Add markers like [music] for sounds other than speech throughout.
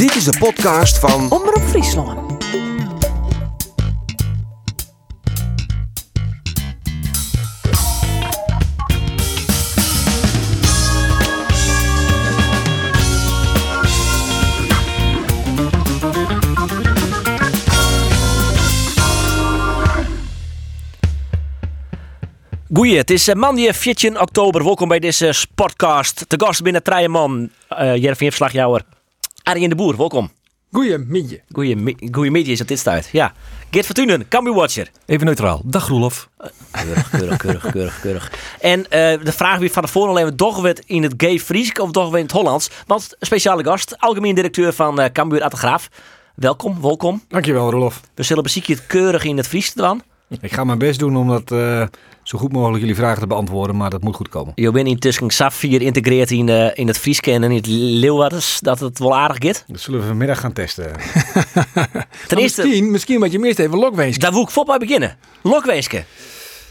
Dit is de podcast van Omroep Friesland. Goeie, het is eh, maandag 14 oktober. Welkom bij deze sportcast. Te gast binnen Trijeman, uh, Jervin Verslagjouwer. Arjen de Boer, welkom. Goeiemiddag. Goeie, mi- goeie media is het dit tijd. Ja. Geert Fortunen, Cambuur Watcher. Even neutraal. Dag Roelof. Keurig, keurig, keurig, keurig, keurig. En eh, de vraag weer van tevoren al even, doen we het in het gay Fries of we in het Hollands? Want speciale gast, algemeen directeur van eh Cambuur Attegraaf. Welkom, welkom. Dankjewel, Rolof. We zullen beziekje het keurig in het Fries te doen. [laughs] Ik ga mijn best doen om dat eh, zo goed mogelijk jullie vragen te beantwoorden, maar dat moet goed komen. Je bent intussen Safir integreerd in, eh, in het Frieske en in het Leeuwarders, dat het wel aardig gaat. Dat zullen we vanmiddag gaan testen. [laughs] Ten eerste, Misschien, misschien moet je hem eerst even lokwezen. daar wil ik voor bij beginnen. Lokweeske.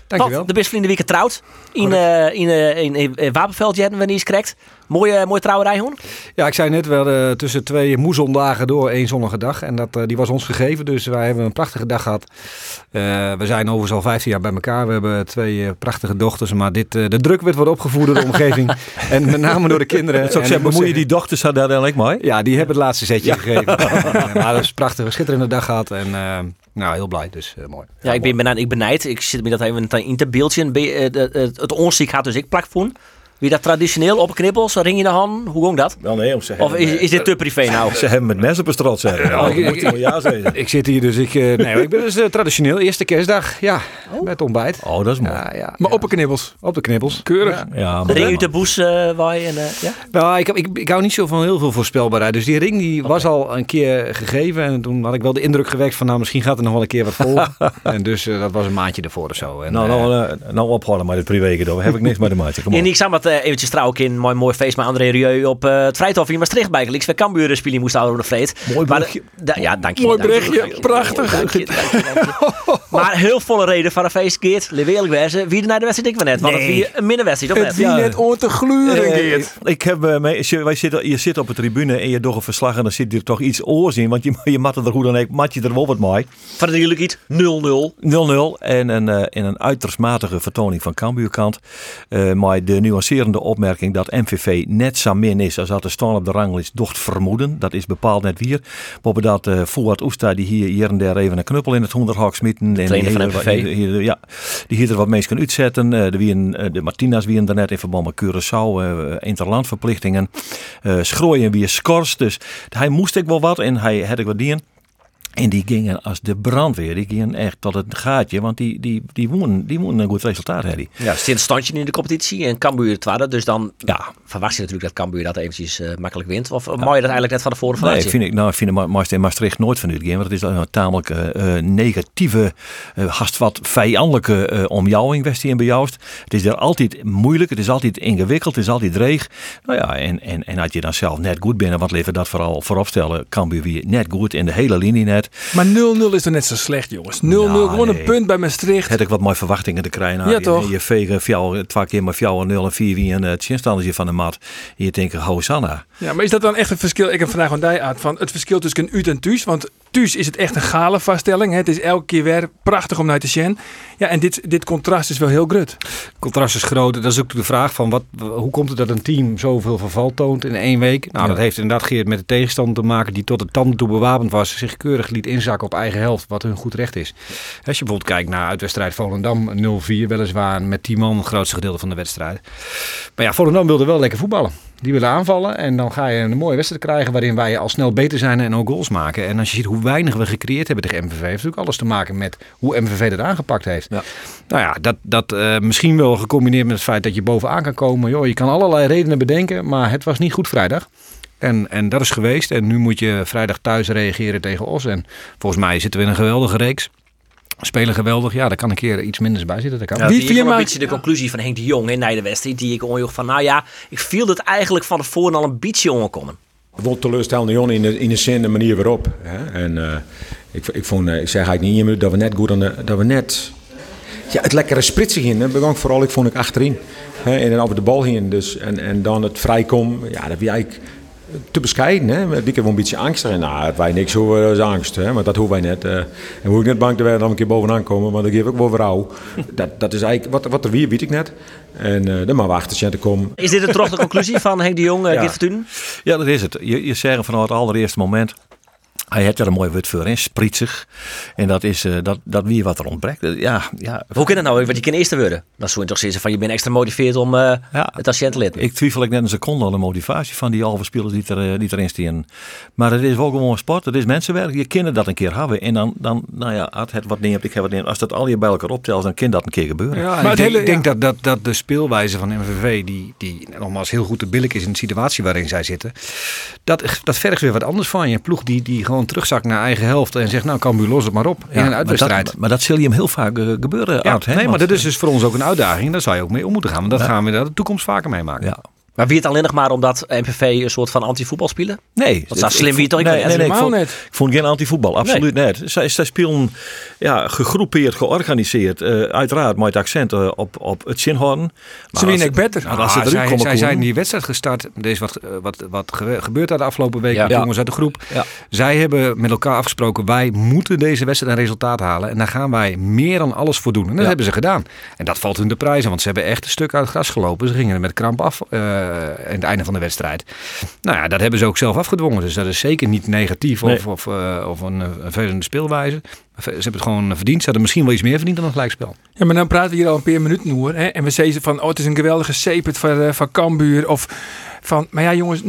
Dankjewel. Want de best vrienden week getrouwd. In, eh in, eh, in, in, in Wapenveld, je hebben we niet eens correct. Mooie, mooie trouwerij, hoor. Ja, ik zei net, we hadden tussen twee moezondagen door één zonnige dag. En dat, eh, die was ons gegeven, dus wij hebben een prachtige dag gehad. Eh, we zijn overigens al 15 jaar bij elkaar. We hebben twee eh, prachtige dochters, maar dit, eh, de druk werd wordt opgevoerd door de omgeving. [laughs] en met name door de kinderen. Zou ik En zeggen, moet bemoei je zeggen- die dochters daar eigenlijk mee? Ja, die hebben het laatste setje gegeven. [laughs] Maar dat is prachtig, een schitterende dag gehad. En eh, nou, heel blij, dus eh, mooi. Ja, ik ben benijd. Ik benijd. Ik zit me dat even in te beeldje. Ben je, eh, de- het het onziek gaat dus ik plakvoen. Wie dat traditioneel op een knippel, zo ring je de hand. Hoe ging dat? Wel nee, ze Of is, is dit te privé nou? Ze hebben met mes op een strot zeggen. Ja, ik- ja zeggen. Ik zit hier dus, ik, eh, nee, ik ben dus eh, traditioneel eerste kerstdag, ja, met ontbijt. Oh, dat is mooi. Ja, ja, Maar ja. opperknibbels. op de knippels. Keurig. Ja, maar Ring uit de boes eh waai en eh, ja? Nou, ik, heb, ik, ik hou niet zo van heel veel voorspelbaarheid. Dus die ring die was al een keer gegeven. En toen had ik wel de indruk gewekt van, nou, misschien gaat er nog wel een keer wat vol. [laughs] en dus eh, dat was een maandje ervoor of zo. En, nou, eh, nou, eh, nou ophouden met het privé Daar heb ik niks mee te maken. Kom En op. ik zag wat eh, eventjes trouw ook in een mooi, mooi feest met André Rieu op eh, het Vrijthof in Maastricht bij. Ik bij Cambuur spelen moest houden de vreed. Mooi Maar, berichtje. ja, dank je. Mooi dank je, berichtje, prachtig. [laughs] Maar heel volle reden van een feest, Geert. Leef eerlijk wezen. Wie er naar de wedstrijd ik van net. Want het Nee. wie een minnenwedstrijd, of Het net? wie Ja. net om te gluren, Eh, Geert. ik heb, eh, mee- je- wij zitten, je zit op de tribune en je doet een verslag en dan zit er toch iets oors in. Want je, [laughs] je mat er goed dan ik, mat je er wel wat mee. Van jullie iets 0-0. 0-0 en een, eh, en een uiterst matige vertoning van Cambuurkant. Eh maar de nuancerende opmerking dat MVV net zo min is als dat de staan op de ranglijst docht vermoeden. Dat is bepaald net weer. Boven dat uh, Fuad Oesta die hier, hier en daar even een knuppel in het honderhok smitten. En Trainer van die MVV. hier- hier- ja, die hier er wat mensen kunnen uitzetten. Eh, de, wien, eh, de Martina's wie daarnet in verband met Curaçao, eh interlandverplichtingen. Eh schrooien weer scors. Dus hij moest ik wel wat en hij had ik wat dienen. En die gingen als de brandweer, die gingen echt tot het gaatje, want die, die, die, wonen, die wonen een goed resultaat hebben. Ja, een standje in de competitie en Cambuur het tweede. Dus dan Ja, verwacht je natuurlijk dat Cambuur dat eventjes eh, makkelijk wint. Of uh, mooi dat eigenlijk net van de voren nee, verwacht je? vind ik, nou, vind ik Maastricht en Maastricht nooit van uitgaan, want het is een tamelijk eh, eh, negatieve, eh haast wat vijanderlijke eh omjouwing was die in bejoust. Het is er altijd moeilijk, het is altijd ingewikkeld, het is altijd dreig. Nou ja, en, en, en had je dan zelf net goed binnen, want liever dat vooral vooropstellen, Cambuur weer net goed in de hele linie net. Maar 0-0 is toch net zo slecht, jongens. 0-0, gewoon nee. een punt bij Maastricht. Had ik wat mooie verwachtingen te krijgen. Nou, Ja, je- toch? Je vegen fjouw, twee keer maar fjouw 0 en 4 wie een uh, chinstandertje van de mat. En je denkt, Hosanna. Ja, maar is dat dan echt een verschil? Ik heb vandaag van die uit van het verschil tussen Ut en Thuis. Want Thuis is het echt een gale vaststelling. Het is elke keer weer prachtig om naar te zien. Ja, en dit, dit contrast is wel heel grut. contrast is groot. Dat is ook de vraag van wat, hoe komt het dat een team zoveel verval toont in één week? Nou, Ja. dat heeft inderdaad Geert met de tegenstander te maken die tot de tanden toe bewapend was. Zich keurig liet inzakken op eigen helft, wat hun goed recht is. Als je bijvoorbeeld kijkt naar uitwedstrijd Volendam 0-4, weliswaar met 10 man het grootste gedeelte van de wedstrijd. Maar ja, Volendam wilde wel lekker voetballen. Die willen aanvallen en dan ga je een mooie wedstrijd krijgen waarin wij al snel beter zijn en ook goals maken. En als je ziet hoe weinig we gecreëerd hebben tegen MVV, heeft natuurlijk alles te maken met hoe MVV dat aangepakt heeft. Ja. Nou ja, dat, dat eh, misschien wel gecombineerd met het feit dat je bovenaan kan komen. Joh, je kan allerlei redenen bedenken, maar het was niet goed vrijdag. En, en dat is geweest. En nu moet je vrijdag thuis reageren tegen Os. En volgens mij zitten we in een geweldige reeks. Spelen geweldig. Ja, daar kan een keer iets minders bij zitten. Dat kan. Ja, Wie die vier een beetje de conclusie van Henk de Jong in de wedstrijd. Die ik onjoeg van, nou ja, ik viel het eigenlijk van tevoren al een beetje ongekomen. Wel teleurstellende jongen in de, in de zin, de manier waarop. Hè? En eh, ik, ik vond, eh, ik zeg eigenlijk niet meer dat we net goed aan de, dat we net ja, het lekkere spritsig in. Begon vooral ik vond ik achterin. Hè? En dan over de bal heen. Dus, en, en dan het vrijkom. Ja, dat heb je eigenlijk te bescheiden. Hè? Die wel een beetje angstig. En nou, het wij niks over als angst. Hè? Maar dat hoeven wij net. eh. en hoe ik net bang te werden dat we een keer bovenaan komen. Maar dan geef ik wel vrouw. [laughs] dat, dat is eigenlijk wat, wat er weer, weet ik net. En eh dan maar wachten te komen. Is dit de conclusie van Henk de Jong, uh, Ja. Ja, dat is het. Je, je zegt vanaf het allereerste moment. Hij heeft er een mooi woord voor, hè? sprietsig. En dat is eh, dat, dat wie wat er ontbreekt. Eh, Ja, ja, Hoe kan dat nou? Want je kan eerste worden. Dan zou je toch zeggen van je bent extra gemotiveerd om eh, Ja. het patiënt te leren. Ik twijfel ik net een seconde aan de motivatie van die halve spelers die, er, die erin staan. Maar het is wel gewoon sport, het is mensenwerk. Je kind dat een keer hebben. En dan, dan nou ja, als het wat neemt, ik heb wat neemt. Als dat al je bij elkaar optelt, dan kan dat een keer gebeuren. Ja, Maar het ik denk, hele- ik denk dat, dat, dat de speelwijze van MVV, die, die nogmaals heel goed te billig is in de situatie waarin zij zitten, dat, dat vergt weer wat anders van je. Een ploeg die, die gewoon terugzakt naar eigen helft en zegt, nou Cambuur los het maar op in een maar, uitwedstrijd. dat, maar dat zul je hem heel vaak eh, gebeuren, Art, hè? nee, maar dat is dus voor ons ook een uitdaging. Daar zou je ook mee om moeten gaan. Want dat gaan we in de toekomst vaker meemaken. Ja. Maar wie het alleen nog maar omdat MPV een soort van anti-voetbal spelen? Nee. Dat ik- slim ik wie vond- niet nee, nee, nee, ik Helemaal vond, net. ik vond geen antivoetbal, absoluut niet. Zij, zij spelen ja, gegroepeerd, georganiseerd. eh, uiteraard met accent eh, op, op het zinhouden. Ze winnen ook beter. Maar als ze Ah, eruit zij, komen zij zijn die wedstrijd gestart. Er is wat, eh, wat, wat ge- gebeurd daar de afgelopen week Ja. met Ja. jongens uit de groep. Ja. Zij hebben met elkaar afgesproken, wij moeten deze wedstrijd een resultaat halen. En daar gaan wij meer dan alles voor doen. En dat Ja. hebben ze gedaan. En dat valt hun de prijzen, want ze hebben echt een stuk uit het gras gelopen. Ze gingen er met kramp af eh aan het einde van de wedstrijd. Nou ja, dat hebben ze ook zelf afgedwongen. Dus dat is zeker niet negatief of, Nee. of, eh, of een, eh, een vervelende speelwijze. Ze hebben het gewoon verdiend. Ze hadden misschien wel iets meer verdiend dan een gelijkspel. Ja, maar dan praten we hier al een paar minuten over. Hè? En we zeggen van, oh, het is een geweldige sepet van, eh, van Cambuur. Of van, maar ja jongens, 0-0.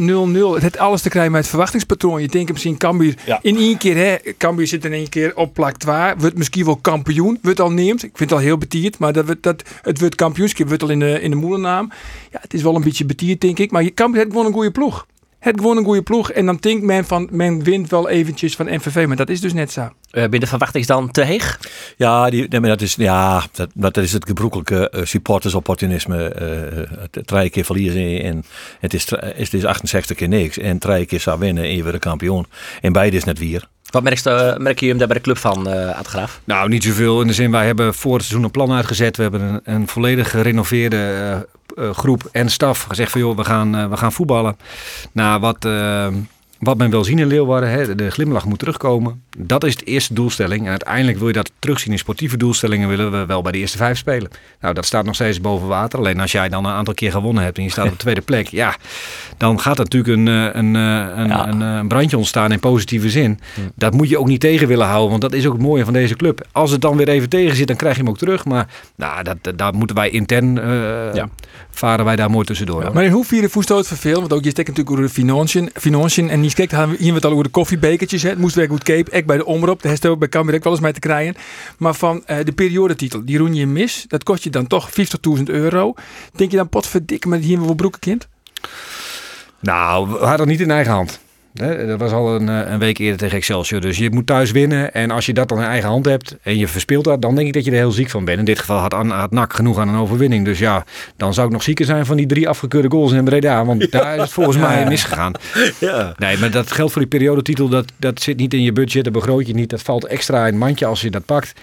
Het heeft alles te krijgen met het verwachtingspatroon. Je denkt misschien Cambuur Ja. in één keer, hè. Cambuur zit in één keer op plak 2. Wordt misschien wel kampioen. Wordt al neemt. Ik vind het al heel betierd. Maar dat, het wordt kampioenschap. Wordt al in de, in de moedernaam. Ja, het is wel een beetje betierd, denk ik. Maar je Cambuur heeft gewoon een goede ploeg. Het gewoon een goede ploeg. En dan denkt men van, men wint wel eventjes van MVV. Maar dat is dus net zo. Uh, binnen verwachting is dan te heeg? Ja, die, nee, maar dat is, ja dat, dat is het gebroekelijke eh, supportersopportunisme. eh het drie keer verliezen en het is, het is 68 keer niks. En drie keer zou winnen en je wordt een kampioen. En beide is net weer. Wat merk je, merk je hem daar bij de club van, uh, aan het graaf? Nou, niet zoveel. In de zin, wij hebben voor het seizoen een plan uitgezet. We hebben een, een volledig gerenoveerde uh, uh, groep en staf gezegd van joh, we gaan, uh, we gaan voetballen. Nou, wat, uh, wat men wil zien in Leeuwarden, hè, de glimlach moet terugkomen. Dat is de eerste doelstelling. En uiteindelijk wil je dat terugzien in sportieve doelstellingen, willen we wel bij de eerste vijf spelen. Nou, dat staat nog steeds boven water. Alleen als jij dan een aantal keer gewonnen hebt en je staat op de tweede plek, ja, dan gaat er natuurlijk een, een, een, ja. een, een brandje ontstaan in positieve zin. Ja. Dat moet je ook niet tegen willen houden, want dat is ook het mooie van deze club. Als het dan weer even tegen zit, dan krijg je hem ook terug. Maar nou, dat, daar moeten wij intern, uh, ja. varen wij daar mooi tussendoor. Maar in hoeverre voest het verveel? Want ook je steekt natuurlijk over de financiën, financiën en niet kijkt, hadden we hier al over de koffiebekertjes. Het moest weer goed cape, ek bij de omroep, heeft ook bij Cambuur ook wel eens mee te krijgen. Maar van uh, de periodetitel, die roen je mis, dat kost je dan toch 50.000 euro. Denk je dan potverdikke met hier wel broekenkind? Nou, we hadden niet in eigen hand. Dat was al een, een, week eerder tegen Excelsior. Dus je moet thuis winnen. En als je dat dan in eigen hand hebt en je verspeelt dat, dan denk ik dat je er heel ziek van bent. In dit geval had, had NAC genoeg aan een overwinning. Dus ja, dan zou ik nog zieker zijn van die drie afgekeurde goals in Breda. Want ja. [laughs] daar is het volgens mij misgegaan. [laughs] Ja. Nee, maar dat geldt voor die periodetitel. Dat, dat zit niet in je budget, dat begroot je niet. Dat valt extra in het mandje als je dat pakt.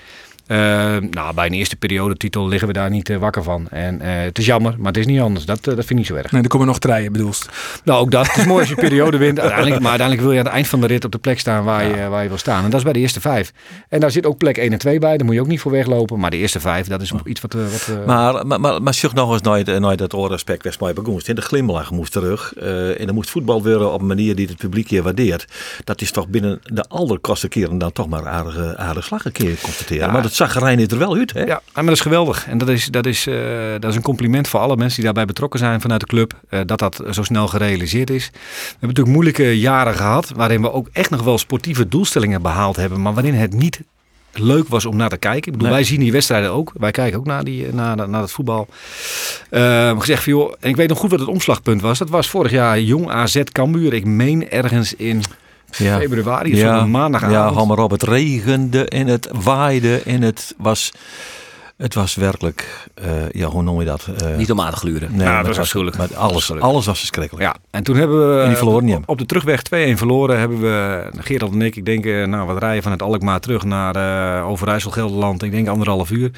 Uh, nou, bij een eerste periodetitel liggen we daar niet uh, wakker van. En uh, het is jammer, maar het is niet anders. Dat, dat vind ik niet zo erg. Nee, er komen nog treien, bedoelst. Nou, ook dat. Het is mooi als je periode wint. Uiteindelijk, maar uiteindelijk wil je aan het eind van de rit op de plek staan waar, ja. je, waar je wil staan. En dat is bij de eerste vijf. En daar zit ook plek 1 en 2 bij. Daar moet je ook niet voor weglopen. Maar de eerste vijf, dat is iets wat... wat maar, maar, maar, maar zeg nog eens nooit, nooit dat oorrespect mij begonnen. De glimlach moest terug. en dan moest voetbal worden op een manier die het publiek je waardeert. Dat is toch binnen de allerkosten keren dan toch maar aardige, aardige slag een keer constateren. Ja. Maar dat zag er wel uit. Hè? Ja, maar dat is geweldig. En dat is, dat, is, uh, dat is een compliment voor alle mensen die daarbij betrokken zijn vanuit de club. Uh, dat dat zo snel gerealiseerd is. We hebben natuurlijk moeilijke jaren gehad. Waarin we ook echt nog wel sportieve doelstellingen behaald hebben. Maar waarin het niet leuk was om naar te kijken. Ik bedoel, nee. wij zien die wedstrijden ook. Wij kijken ook naar, die, naar, naar het voetbal. Uh, gezegd van, joh, en ik weet nog goed wat het omslagpunt was. Dat was vorig jaar Jong AZ Cambuur. Ik meen ergens in ja. februari, ja. maandagavond. Ja, maar op. Het regende en het waaide en het was... Het was werkelijk, eh, ja, hoe noem je dat? Eh, Niet om aan te gluren. nee, Ja, dat het was afschuwelijk. maar alles, alles was verschrikkelijk. Ja, en toen hebben we En die verloren niet. op, op de terugweg 2-1 verloren. Hebben we, Gerald en ik, ik denk, eh, nou, wat rijden van het Alkmaar terug naar eh, Overijssel, Gelderland. Ik denk anderhalf uur.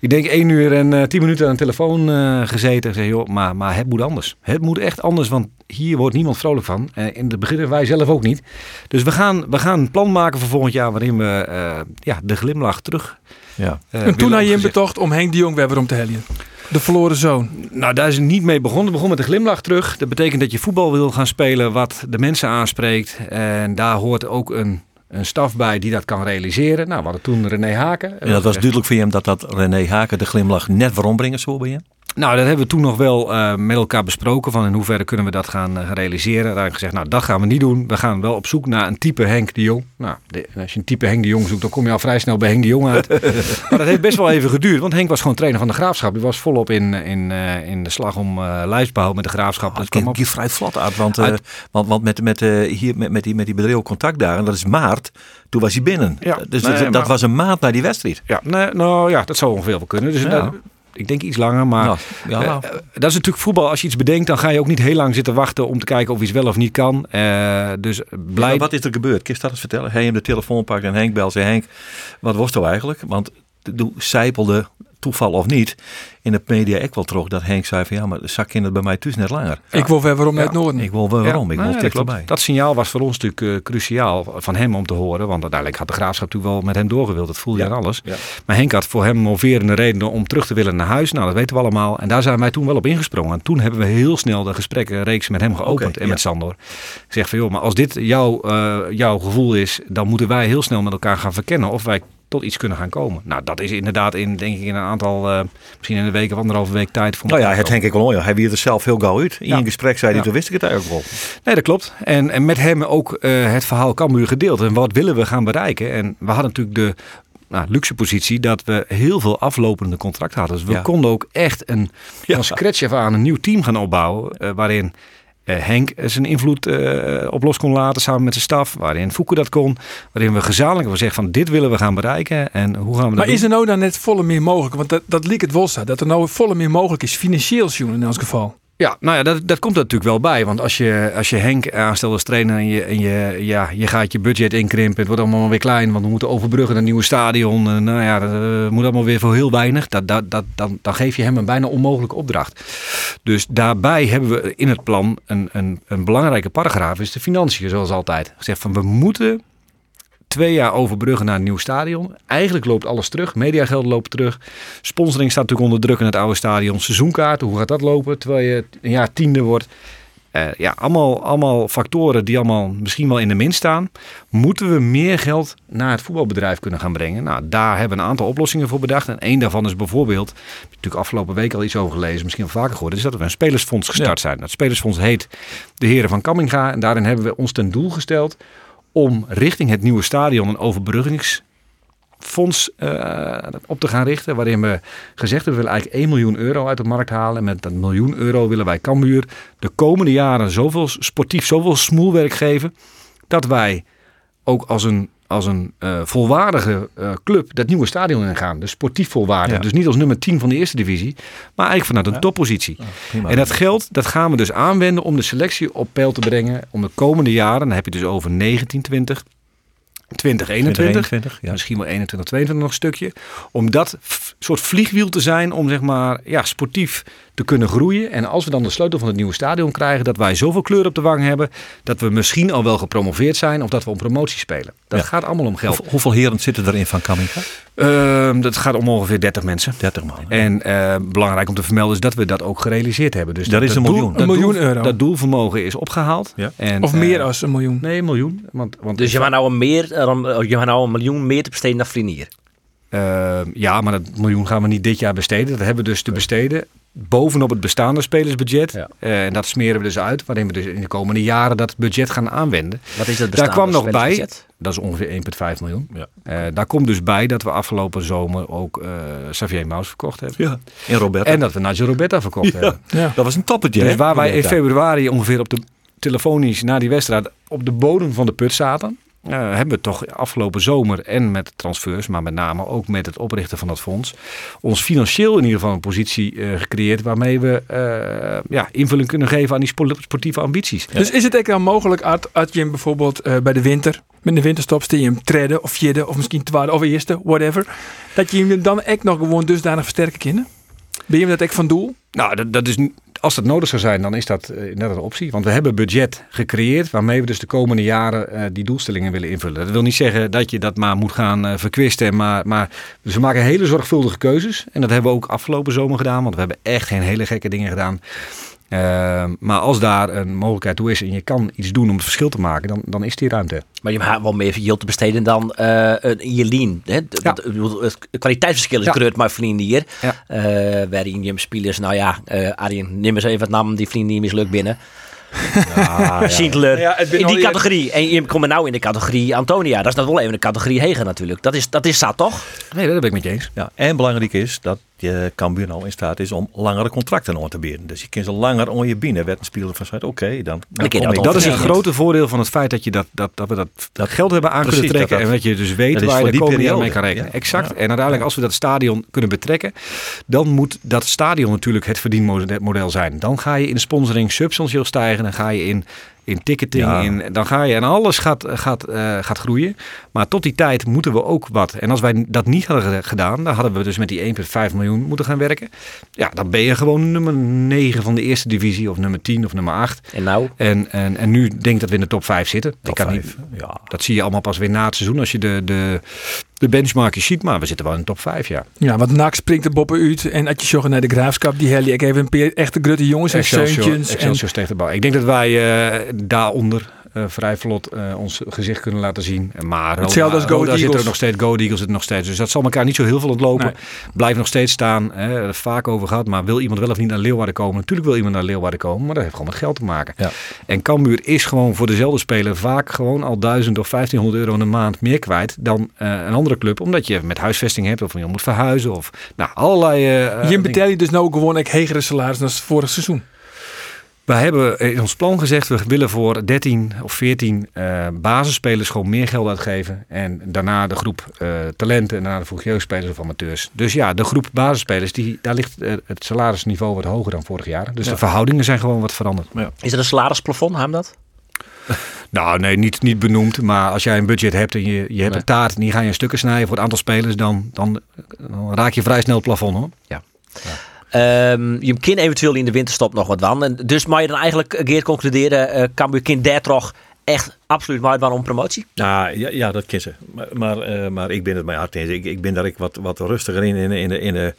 Ik denk één uur en eh, tien minuten aan de telefoon eh, gezeten. Ik zeg, joh, maar, maar het moet anders. Het moet echt anders, want hier wordt niemand vrolijk van. En in het begin wij zelf ook niet. Dus we gaan, we gaan een plan maken voor volgend jaar waarin we eh, ja, de glimlach terug Ja. En toen had je hem betocht om Henk de Jong weer om te helien. De verloren zoon. Nou, daar is het niet mee begonnen. Het begon met een glimlach terug. Dat betekent dat je voetbal wil gaan spelen wat de mensen aanspreekt. En daar hoort ook een, een staf bij die dat kan realiseren. Nou, we hadden toen René Haken. En dat was duidelijk voor hem dat dat René Haken de glimlach net waarom brengen zo bij je. Nou, dat hebben we toen nog wel eh, met elkaar besproken. Van in hoeverre kunnen we dat gaan eh, realiseren. Daar heb ik gezegd, nou, dat gaan we niet doen. We gaan wel op zoek naar een type Henk de Jong. Nou, de- als je een type Henk de Jong zoekt, dan kom je al vrij snel bij Henk de Jong uit. [laughs] maar dat heeft best wel even geduurd. Want Henk was gewoon trainer van de Graafschap. Die was volop in, in, eh, in de slag om lijfsbouw met de Graafschap. Dat dat kwam op. hier vrij vlot uit, want, Uit- want, want met, met, hier, met, met die, met die bedrijf contact daar, en dat is maart, toen was hij binnen. Ja. Dus Nee, dat, dat maar- was een maand na die wedstrijd. Ja, nee, nou ja, dat zou ongeveer wel kunnen. Dus Ja. dat- ik denk iets langer, maar Nou, ja, eh, nou. dat is natuurlijk voetbal. Als je iets bedenkt, dan ga je ook niet heel lang zitten wachten om te kijken of iets wel of niet kan. Eh, dus blij. Wat is er gebeurd? Kun je dat eens vertellen? Hij hem de telefoon pakt en Henk belt. Zei Henk, wat was het nou eigenlijk? Want toen zijpelde, toeval of niet, in de media ik wel terug dat Henk zei van ja, maar de zak in het bij mij thuis net langer. Ik wil weer waarom naar het noorden. Ik wil wel waarom, ik wil nee, erbij. Dat signaal was voor ons natuurlijk eh, cruciaal van hem om te horen. Want uiteindelijk had de graafschap natuurlijk wel met hem doorgewild. Dat voelde je aan alles. Ja. Maar Henk had voor hem moverende redenen om terug te willen naar huis. Nou, dat weten we allemaal. En daar zijn wij toen wel op ingesprongen. En toen hebben we heel snel de gesprekken reeks met hem geopend en ja. met Sandor. Ik zeg van joh, maar als dit jouw, eh, jouw gevoel is, dan moeten wij heel snel met elkaar gaan verkennen of wij tot iets kunnen gaan komen. Nou, dat is inderdaad in, denk ik, in een aantal, eh, misschien in een week of anderhalve week tijd. Voor Nou ja, het. Henk ik wel. ja. Hij wierde er zelf heel gauw uit. In Ja. een gesprek zei hij, Ja. toen wist ik het eigenlijk wel. Nee, dat klopt. En, en met hem ook eh, het verhaal Cambuur gedeeld. En wat willen we gaan bereiken? En we hadden natuurlijk de nou, luxe positie dat we heel veel aflopende contracten hadden. Dus we Ja. konden ook echt een, Ja. van scratch af aan een nieuw team gaan opbouwen. eh, waarin Henk zijn invloed eh, op los kon laten samen met zijn staf. Waarin Fouke dat kon. Waarin we gezamenlijk hebben gezegd van dit willen we gaan bereiken. En hoe gaan we dat Maar doen? is er nou dan net volle meer mogelijk? Want dat, dat liep het wel dat er nou volle meer mogelijk is. Financieel, Sjoen, in ons geval. Ja, nou ja, dat, dat komt er natuurlijk wel bij. Want als je, als je Henk aanstelt als trainer en, je, en je, ja, je gaat je budget inkrimpen. Het wordt allemaal weer klein, want we moeten overbruggen naar een nieuwe stadion. En, nou ja, dat eh, moet allemaal weer voor heel weinig. Dat, dat, dat, dan, dan geef je hem een bijna onmogelijke opdracht. Dus daarbij hebben we in het plan een, een, een belangrijke paragraaf. Is de financiën, zoals altijd. Gezegd van we moeten twee jaar overbruggen naar een nieuw stadion. Eigenlijk loopt alles terug. Mediagelden lopen terug. Sponsoring staat natuurlijk onder druk in het oude stadion. Seizoenkaarten, hoe gaat dat lopen? Terwijl je een jaar tiende wordt. Eh, ja, allemaal, allemaal factoren die allemaal misschien wel in de min staan. Moeten we meer geld naar het voetbalbedrijf kunnen gaan brengen? Nou, daar hebben we een aantal oplossingen voor bedacht. En één daarvan is bijvoorbeeld, ik heb natuurlijk afgelopen week al iets over gelezen, misschien wel vaker gehoord, is dat we een spelersfonds gestart zijn. Dat spelersfonds heet de Heren van Kamminga. En daarin hebben we ons ten doel gesteld om richting het nieuwe stadion een overbruggingsfonds eh, op te gaan richten. Waarin we gezegd hebben, we willen eigenlijk 1 miljoen euro uit de markt halen. En met dat miljoen euro willen wij Cambuur de komende jaren zoveel sportief, zoveel smoelwerk geven. Dat wij ook als een, als een eh, volwaardige eh, club dat nieuwe stadion ingaan. Dus sportief volwaardig. Ja. Dus niet als nummer 10 van de eerste divisie. Maar eigenlijk vanuit een toppositie. En dat geld dat gaan we dus aanwenden om de selectie op peil te brengen. Om de komende jaren, dan heb je dus over 1920, 2021, 2021, ja. misschien wel 21, 22 nog een stukje. Om dat soort vliegwiel te zijn om zeg maar ja, sportief te kunnen groeien. En als we dan de sleutel van het nieuwe stadion krijgen, dat wij zoveel kleur op de wang hebben, dat we misschien al wel gepromoveerd zijn of dat we om promotie spelen. Dat Ja. gaat allemaal om geld. Hoe- hoeveel heren zitten erin van Kamminga? Ehm, dat gaat om ongeveer 30 mensen. 30 man. En eh, belangrijk om te vermelden is dat we dat ook gerealiseerd hebben. Dus Dat is een doel- miljoen. dat Een miljoen doel- euro. Dat doelvermogen is opgehaald. Ja. En, Of eh, meer als een miljoen. Nee, een miljoen. Want, want Dus je gaat nou een, meer, eh, dan- je gaat nou een miljoen meer te besteden naar Flinier. Eh, ja, maar dat miljoen gaan we niet dit jaar besteden. Dat hebben we dus te besteden bovenop het bestaande spelersbudget. Ja. Eh, en dat smeren we dus uit, waarin we dus in de komende jaren dat budget gaan aanwenden. Wat is dat Daar kwam nog bij, dat is ongeveer 1,5 miljoen. Ja. Eh, daar komt dus bij dat we afgelopen zomer ook eh Xavier Maus verkocht hebben. Ja. En Roberto. En dat we Nacho Roberta verkocht hebben. Ja. dat was een toppetje. Dus hè, waar wij in Roberta. februari ongeveer op de telefonisch na die wedstrijd op de bodem van de put zaten. Eh, hebben we toch afgelopen zomer en met transfers, maar met name ook met het oprichten van dat fonds, ons financieel in ieder geval een positie eh, gecreëerd waarmee we eh, ja, invulling kunnen geven aan die spo- sportieve ambities. Dus is het ook dan mogelijk, Art, als je hem bijvoorbeeld bij de winter, met de winterstop, stel je hem treden of vierde of misschien tweede of eerste, whatever, dat je hem dan echt nog gewoon dusdanig versterken kunnen? Ben je dat echt van doel? Nou, dat, dat is, als dat nodig zou zijn, dan is dat eh, inderdaad een optie. Want we hebben budget gecreëerd waarmee we dus de komende jaren eh, die doelstellingen willen invullen. Dat wil niet zeggen dat je dat maar moet gaan eh, verkwisten. Maar, maar dus we maken hele zorgvuldige keuzes. En dat hebben we ook afgelopen zomer gedaan. Want we hebben echt geen hele gekke dingen gedaan. Eh, maar als daar een mogelijkheid toe is en je kan iets doen om het verschil te maken, dan, dan is die ruimte. Maar je hebt wel meer yield te besteden dan eh een in je lean. Hè? Ja. Het kwaliteitsverschil is Ja. groot, maar vrienden hier. Ja. Eh, waarin je spelers, nou ja, eh Arjen, neem eens even het naam, die vrienden die mislukt binnen. Schindler. Ja, [laughs] ben in die categorie. En je komt nou in de categorie Antonia. Dat is nog wel even de categorie Hegen natuurlijk. Dat is, dat is dat toch? Nee, dat ben ik met je eens. Ja, en belangrijk is dat je Cambuur nou in staat is om langere contracten aan te bieden. Dus je kunt ze langer on je binnen. Werd een speler van oké, dan, kom dat is het Verdiend. grote voordeel van het feit dat, je dat, dat, dat we dat, dat geld hebben aan Precies, kunnen trekken. dat en dat je dus weet waar je de die komende jaren mee periode. kan rekenen. Ja. Exact. Ja. En uiteindelijk als we dat stadion kunnen betrekken, dan moet dat stadion natuurlijk het verdienmodel zijn. Dan ga je in sponsoring substantieel stijgen. Dan ga je in, in ticketing. Ja. In, dan ga je en alles gaat, gaat, eh, gaat groeien. Maar tot die tijd moeten we ook wat. En als wij dat niet hadden gedaan, dan hadden we dus met die 1,5 miljoen moeten gaan werken. Ja, dan ben je gewoon nummer 9 van de eerste divisie of nummer 10 of nummer 8. En nou, En, en, en nu denk ik dat we in de top 5 zitten. Ik Top kan vijf, niet, ja. dat zie je allemaal pas weer na het seizoen als je de, de, de benchmarkjes ziet. Maar we zitten wel in de top 5, ja. Ja, want NAC springt de boppen uit en als je zorgt naar de graafschap, die hel ik even een paar echte grote jongens en Excelsior. En, Excelsior steekt de bal. Ik denk dat wij eh, daaronder vrij vlot eh, ons gezicht kunnen laten zien. Maar Hetzelfde als Go Roda zit er nog steeds, Go Eagles zit er nog steeds. Dus dat zal elkaar niet zo heel veel ontlopen. Nee. Blijft nog steeds staan. Hè, vaak over gehad. Maar wil iemand wel of niet naar Leeuwarden komen? Natuurlijk wil iemand naar Leeuwarden komen. Maar dat heeft gewoon met geld te maken. Ja. En Cambuur is gewoon voor dezelfde speler vaak gewoon al 1000 of 1500 euro in de maand meer kwijt dan eh, een andere club. Omdat je met huisvesting hebt of je moet verhuizen. Of nou, allerlei... eh, je betaalt je dus nou gewoon echt hegere salaris dan vorig seizoen. Wij hebben in ons plan gezegd, we willen voor 13 of 14 eh, basisspelers gewoon meer geld uitgeven. En daarna de groep eh, talenten en daarna de vroeg jeugdspelers of amateurs. Dus ja, de groep basisspelers, die, daar ligt eh, het salarisniveau wat hoger dan vorig jaar. Dus de verhoudingen zijn gewoon wat veranderd. is er een salarisplafond, hebben dat? [laughs] Nou nee, niet, niet benoemd. Maar als jij een budget hebt en je, je hebt Nee. een taart en die ga je in stukken snijden voor het aantal spelers, dan, dan, dan raak je vrij snel het plafond hoor. Ehm, je kan eventueel in de winterstop nog wat. En dus mag je dan eigenlijk een keer concluderen, eh Cambuur kind daar toch echt absoluut van om promotie? Nou, ja, ja, dat kiezen. Maar, maar, eh, maar ik ben het mijn hart eens. Ik, ik ben daar ik wat, wat rustiger in, in, in, de, in, de,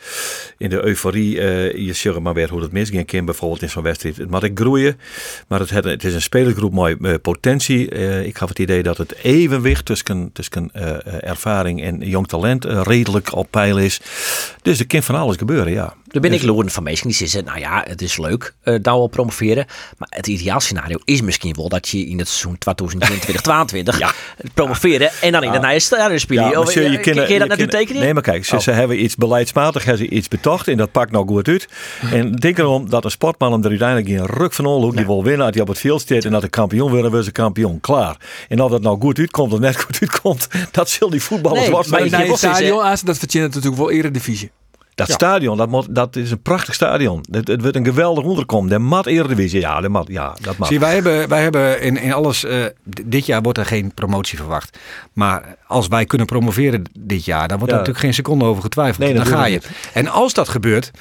in de euforie. eh, je zult maar weer hoe het misging kan bijvoorbeeld in zo'n wedstrijd. Het mag ik groeien, maar het, het, het is een spelergroep mooi eh, potentie. Eh, ik gaf het idee dat het evenwicht tussen, tussen eh, eh, ervaring en jong talent eh, redelijk op peil is. Dus er kan van alles gebeuren, ja. Daar ben ik Loeren van Meesken. Die zegt, nou ja, het is leuk, eh daar wel promoveren. Maar het ideaalscenario is misschien wel dat je in het seizoen 2022 Ja. promoveren en dan in de nieuwe stadion spelen. Ja, zul je, kunnen- je dat je natuurlijk tekenen? Nee, maar kijk, ze, Oh. ze hebben iets beleidsmatig, hebben ze iets betocht en dat pakt nou goed uit. En denk erom dat een sportman hem er uiteindelijk in een ruk van onloop, die wil winnen, als hij op het veld staat en dat de kampioen willen, wil ze kampioen. Klaar. En of dat nou goed uitkomt of net goed uitkomt, [laughs] dat zal die voetballers Nee, wat maar Maar je het stadion, dat verdient natuurlijk wel eredivisie. Dat stadion, dat, moet, dat is een prachtig stadion. Het, het wordt een geweldig onderkom. De mat Eredivisie, ja, de mat, ja dat mag. Zie, wij hebben, wij hebben in, in alles. eh, dit jaar wordt er geen promotie verwacht. Maar als wij kunnen promoveren dit jaar, dan wordt Ja. er natuurlijk geen seconde over getwijfeld. Nee, dan ga je. En als dat gebeurt.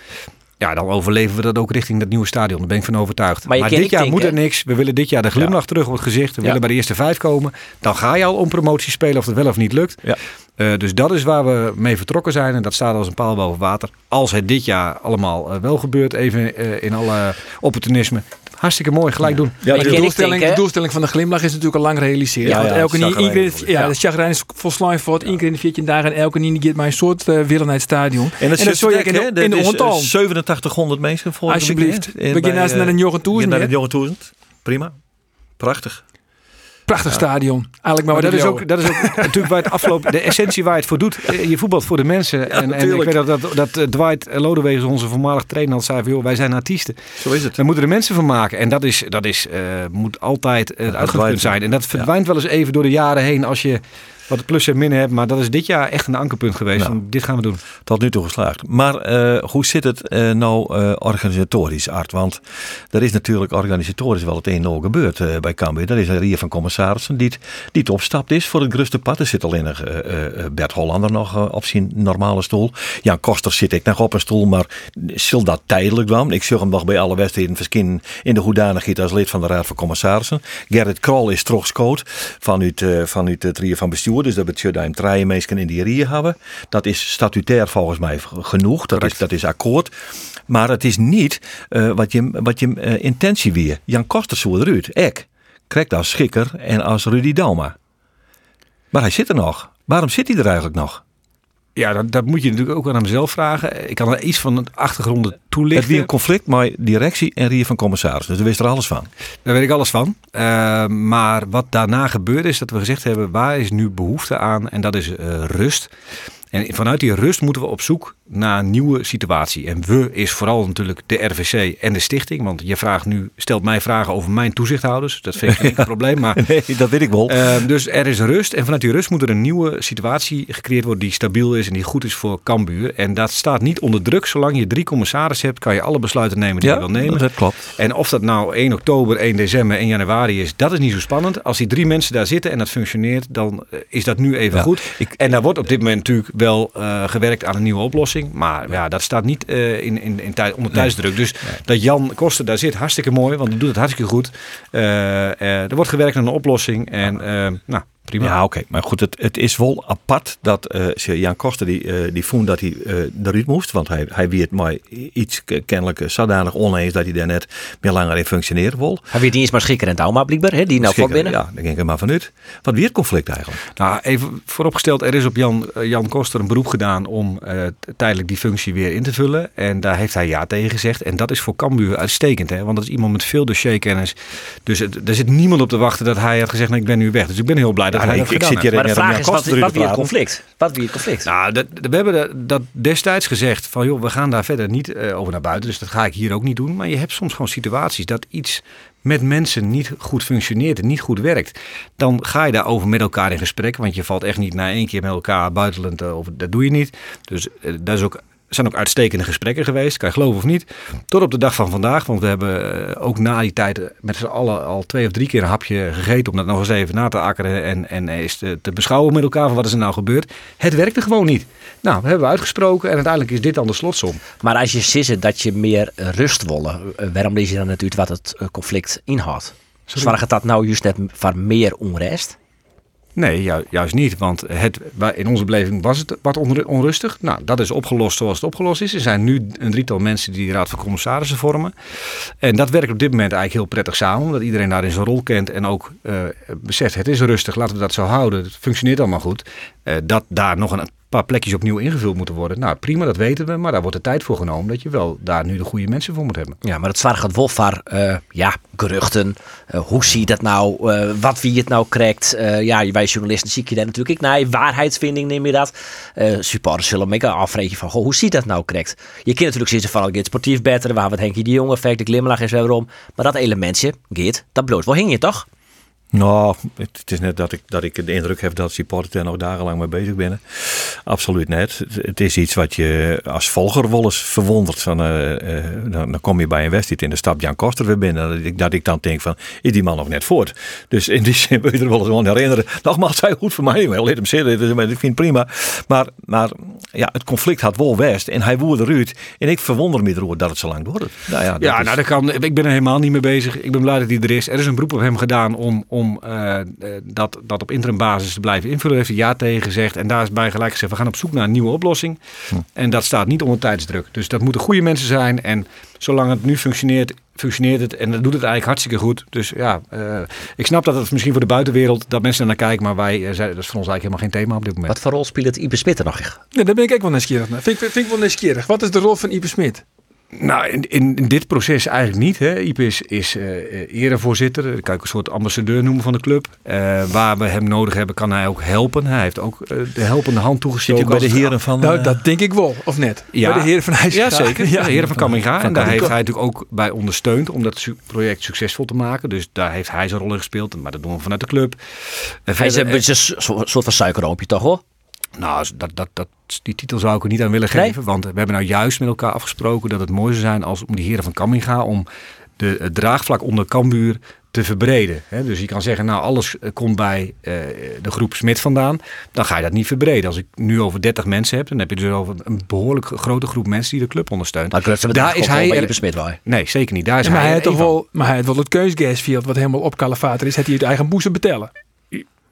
Ja, dan overleven we dat ook richting dat nieuwe stadion. Daar ben ik van overtuigd. Maar dit jaar denken, moet er niks. We willen dit jaar de glimlach terug op het gezicht. We Ja. willen bij de eerste vijf komen. Dan ga je al om promotie spelen of dat wel of niet lukt. Ja. Eh, dus dat is waar we mee vertrokken zijn. En dat staat als een paal boven water. Als het dit jaar allemaal eh, wel gebeurt, even eh, in alle opportunisme. Hartstikke mooi, gelijk doen. Ja, Maar de, niet doelstelling, de doelstelling van de glimlach is natuurlijk al lang gerealiseerd. Ja, want ja, elke nie, ja, de chagrijn is volslijn voor het één keer in de 14 dagen en elke nie geeft mij een soort uh, willen naar het stadion. En dat, dat zul je in de, in de is eh, ontal. 8700 mensen voor Alsjeblieft. We gaan naast naar de Jochen Toersen, Naar de. Prima. Prachtig. Prachtig stadion. Eigenlijk maar, dat is, ook, dat is ook [laughs] natuurlijk waar het afgelopen, de essentie waar je het voor doet. Eh, Je voetbalt voor de mensen. en, en ik weet dat, dat, dat eh, Dwight Lodewegers, onze voormalig trainer, al zei van, joh, wij zijn artiesten. Zo is het. Daar moeten de mensen van maken. En dat, is, dat is, eh, moet altijd het uitgangspunt zijn. En dat verdwijnt wel eens even door de jaren heen als je wat plus en min hebt. Maar dat is dit jaar echt een ankerpunt geweest. Van, dit gaan we doen. Tot nu toe geslaagd. Maar eh, hoe zit het eh, nou eh, organisatorisch, Art? Want er is natuurlijk organisatorisch wel het een en gebeurd bij Cambuur. Er is een rier van commissarissen die het, die het opstapt is voor het gruste pad. Er zit alleen nog Bert Hollander nog op zijn normale stoel. Jan Koster zit ik nog op een stoel, maar zal dat tijdelijk dan? Ik zag hem nog bij alle wedstrijden verschijnen in de hoedanigheid als lid van de Raad van Commissarissen. Gerrit Krol is terugscoot vanuit, vanuit het rier van bestuur. Dus dat betekent dat hem drie mensen in die rier hebben. Dat is statutair volgens mij genoeg. Dat, is, dat is akkoord. Maar het is niet eh, wat je, wat je eh, intentie weer. Jan Koster zo eruit. Ik. Krijgt als Schikker en als Rudy Dalma. Maar hij zit er nog. Waarom zit hij er eigenlijk nog? Ja, dat, dat moet je natuurlijk ook aan hem zelf vragen. Ik kan er iets van de achtergronden Het toelichten. weer een conflict met directie en rier van commissaris. Dus daar wist er alles van. Daar weet ik alles van. Eh, maar wat daarna gebeurde is dat we gezegd hebben, waar is nu behoefte aan? En dat is eh, rust. En vanuit die rust moeten we op zoek naar een nieuwe situatie. En we is vooral natuurlijk de RVC en de stichting. Want je vraagt nu, stelt mij vragen over mijn toezichthouders. Dat vind ik [laughs] niet een probleem. Maar Nee, dat weet ik wel. Uh, dus er is rust en vanuit die rust moet er een nieuwe situatie gecreëerd worden die stabiel is en die goed is voor Cambuur. En dat staat niet onder druk. Zolang je drie commissarissen hebt, kan je alle besluiten nemen die je wil nemen. dat klopt. En of dat nou 1 oktober, 1 december, 1 januari is, dat is niet zo spannend. Als die drie mensen daar zitten en dat functioneert, dan eh, is dat nu even Ja, goed. ik- en daar wordt op dit moment natuurlijk wel uh, gewerkt aan een nieuwe oplossing. Maar ja, dat staat niet uh, in, in, in tijd, onder tijdsdruk. Dus dat Jan Koster daar zit, hartstikke mooi, want hij doet het hartstikke goed. Uh, er wordt gewerkt aan een oplossing en nou, prima. Ja, oké. Okay. Maar goed, het, het is wel apart dat uh, Jan Koster die, uh, die vond dat hij uh, eruit moest. Want hij, hij weet maar iets kennelijk zodanig oneens dat hij daar net meer langer in functioneren wil. Hij weet niet eens maar Schikker en Dauma blijkbaar, hè? die nou voor binnen. Ja, daar ging ik maar vanuit. Wat weer het conflict eigenlijk? Nou, even vooropgesteld, er is op Jan, Jan Koster een beroep gedaan om tijdelijk die functie weer in te vullen. En daar heeft hij ja tegen gezegd. En dat is voor Cambuur uitstekend, hè? want dat is iemand met veel dossierkennis. Dus het, er zit niemand op te wachten dat hij had gezegd, nou, ik ben nu weg. Dus ik ben heel blij dat ik, zit hier Maar de vraag is, wat, wat wie het conflict? Wat wie het conflict? Nou, dat, we hebben dat, destijds gezegd van, joh, we gaan daar verder niet uh, over naar buiten. Dus dat ga ik hier ook niet doen. Maar je hebt soms gewoon situaties dat iets met mensen niet goed functioneert en niet goed werkt. Dan ga je daarover met elkaar in gesprek. Want je valt echt niet na één keer met elkaar buitenland over. Dat doe je niet. Dus uh, dat is ook zijn ook uitstekende gesprekken geweest, kan je geloven of niet. Tot op de dag van vandaag, want we hebben eh, ook na die tijd met z'n allen al twee of drie keer een hapje gegeten om dat nog eens even na te akkeren en, en eens te, te beschouwen met elkaar van wat is er nou gebeurd. Het werkte gewoon niet. Nou, we hebben uitgesproken en uiteindelijk is dit dan de slotsom. Maar als je ziet dat je meer rust willen, waarom lees je dan natuurlijk wat het eh, conflict inhoudt? Zorgt dat nou juist net van meer onrust? Nee, ju juist niet. Want het, in onze beleving was het wat onrustig. Nou, dat is opgelost zoals het opgelost is. Er zijn nu een drietal mensen die de Raad van Commissarissen vormen. En dat werkt op dit moment eigenlijk heel prettig samen. Omdat iedereen daarin zijn rol kent en ook uh, beseft, het is rustig, laten we dat zo houden. Het functioneert allemaal goed. Uh, dat daar nog een paar plekjes opnieuw ingevuld moeten worden. Nou, prima, dat weten we. Maar daar wordt de tijd voor genomen dat je wel daar nu de goede mensen voor moet hebben. Ja, maar het gaat voor, uh, ja, geruchten. Uh, hoe zie je dat nou? Uh, wat wie het nou krijgt? ja, wij journalisten zie je daar natuurlijk ik naar. Waarheidsvinding neem je dat. supporters zullen me afvreken van, goh, hoe zie je dat nou krijgt? Je kunt natuurlijk zeggen van, het sportief beter. Waar wat Henkie de Jonge effect, de glimlach is waarom. Maar dat elementje, Geert, dat bloot wel hing je toch? Nou, het is net dat ik, dat ik de indruk heb dat supporters er nog dagenlang mee bezig zijn. Absoluut net. Het is iets wat je als volger wel eens verwondert. Van, uh, uh, dan, dan, kom je bij een wedstrijd in de stap Jan Koster weer binnen. Dat ik, dat ik dan denk van, is die man nog net voort? Dus in die zin [laughs] wil je er wel eens gewoon herinneren. Nogmaals, hij goed voor mij. Wel, laat hem zitten. Ik vind het prima. Maar, maar ja, het conflict had wel west. En hij woerde eruit. En ik verwonder me erover dat het zo lang duurt. Nou ja, ja is... nou, dat kan, ik ben er helemaal niet mee bezig. Ik ben blij dat hij er is. Er is een beroep op hem gedaan om... om uh, dat, dat op interim basis te blijven invullen. Heeft hij ja tegen gezegd. En daar is bij gelijk gezegd, we gaan op zoek naar een nieuwe oplossing. Hm. En dat staat niet onder tijdsdruk. Dus dat moeten goede mensen zijn. En zolang het nu functioneert, functioneert het. En dat doet het eigenlijk hartstikke goed. Dus ja, uh, ik snap dat het misschien voor de buitenwereld, dat mensen er naar kijken. Maar wij, uh, dat is voor ons eigenlijk helemaal geen thema op dit moment. Wat voor rol speelt het Ipe Smit er nog? Ja, daar ben ik ook wel nieuwsgierig naar. Vind, vind, vind ik wel nieuwsgierig. Wat is de rol van Ipe Smit? Nou, in, in, in dit proces eigenlijk niet. Hè. Ipe is, is eh, erevoorzitter. Dat kan ik een soort ambassadeur noemen van de club. Eh, waar we hem nodig hebben, kan hij ook helpen. Hij heeft ook de helpende hand Zit toegestoken. je bij de heren van... Nou, eh, dat denk ik wel, of net? Ja. Bij de heren van Ja, IJsselgaard. zeker. Ja, de heren van Kamminga. En daar heeft hij natuurlijk ook bij ondersteund om dat project succesvol te maken. Dus daar heeft hij zijn rol in gespeeld. Maar dat doen we vanuit de club. En Hij is een beetje een so- soort van suikeroompje, toch hoor? Nou, dat, dat, dat, die titel zou ik er niet aan willen Nee? geven. Want we hebben nou juist met elkaar afgesproken dat het mooi zou zijn als om die heren van Kamminga om de, het draagvlak onder Cambuur te verbreden. Hè, dus je kan zeggen, nou alles eh, komt bij eh, de groep Smit vandaan. Dan ga je dat niet verbreden. Als ik nu over 30 mensen heb, dan heb je dus over een behoorlijk grote groep mensen die de club ondersteunt. Maar Club Daar is hij bij er- Smit wel. Nee, zeker niet. Daar is Ja, maar hij hij had toch wel, maar hij had wel het keusgasfield wat helemaal op Kalevater is, had hij uit eigen boezem betellen.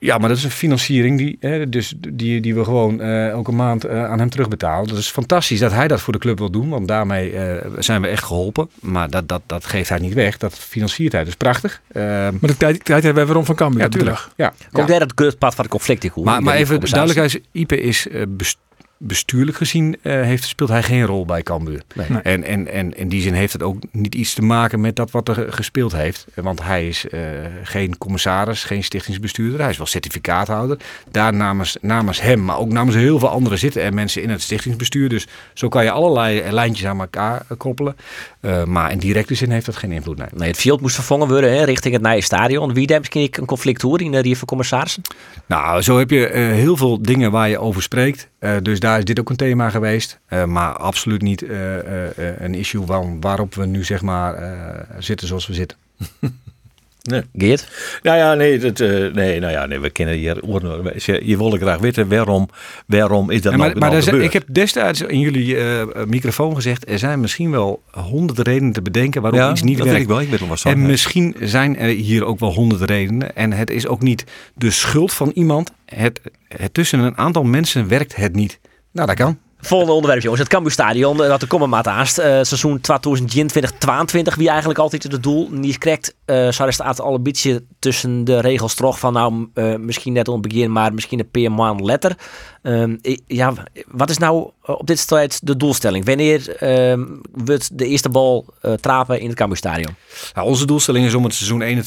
Ja, maar dat is een financiering die, hè, dus die, die we gewoon eh, elke maand eh, aan hem terugbetalen. Dat is fantastisch dat hij dat voor de club wil doen, want daarmee eh, zijn we echt geholpen. Maar dat, dat, dat geeft hij niet weg, dat financiert hij. Dus prachtig. Eh, Maar dat tijd, tijd hebben we waarom van Cambuur. ja, dat bedrag. tuurlijk. Ja, Komt ja. daar het kutpad van het conflict in goed? Maar, maar even duidelijkheid, Ipe is eh, best- bestuurlijk gezien eh, heeft, speelt hij geen rol bij Cambuur. Nee. Nee. En, en, en in die zin heeft het ook niet iets te maken met dat wat er gespeeld heeft. Want hij is eh, geen commissaris, geen stichtingsbestuurder. Hij is wel certificaathouder. Daar namens, namens hem, maar ook namens heel veel anderen zitten er mensen in het stichtingsbestuur. Dus zo kan je allerlei lijntjes aan elkaar eh, koppelen. Eh, maar in directe zin heeft dat geen invloed. Nee. Nee, het veld moest vervangen worden hè, richting het nieuwe stadion. Wie daar misschien een conflict hoor in de van Commissarissen? Nou, zo heb je eh, heel veel dingen waar je over spreekt. Eh, dus daar is dit ook een thema geweest. Eh, maar absoluut niet eh, eh, eh, een issue waar, waarop we nu zeg maar eh, zitten zoals we zitten. [laughs] Geert? Nou ja, nee, dat, eh, nee, nou ja, nee, we kennen hier. Je, je wilde graag weten waarom, waarom is dat Ja, nou, maar maar nou zijn- gebeurd? ik heb destijds in jullie eh, microfoon gezegd... er zijn misschien wel honderd redenen te bedenken waarom ja, iets niet dat werkt. weet ik wel. Ik weet wel. En misschien zijn er hier ook wel honderd redenen. En het is ook niet de schuld van iemand. Het, het tussen een aantal mensen werkt het niet. Nou, dat kan. Volgende onderwerp, jongens. Het Cambuurstadion, eh, dat er komen maat. Eh, seizoen 2020-2022, wie eigenlijk altijd het doel niet krijgt. eh zou er staat al een beetje tussen de regels toch van nou, eh, misschien net om het begin, maar misschien een per maand letter. Ehm, ja, wat is nou eh, op dit stadium de doelstelling? Wanneer ehm wordt de eerste bal eh, trapen in het Cambuurstadion? Nou, onze doelstelling is om het seizoen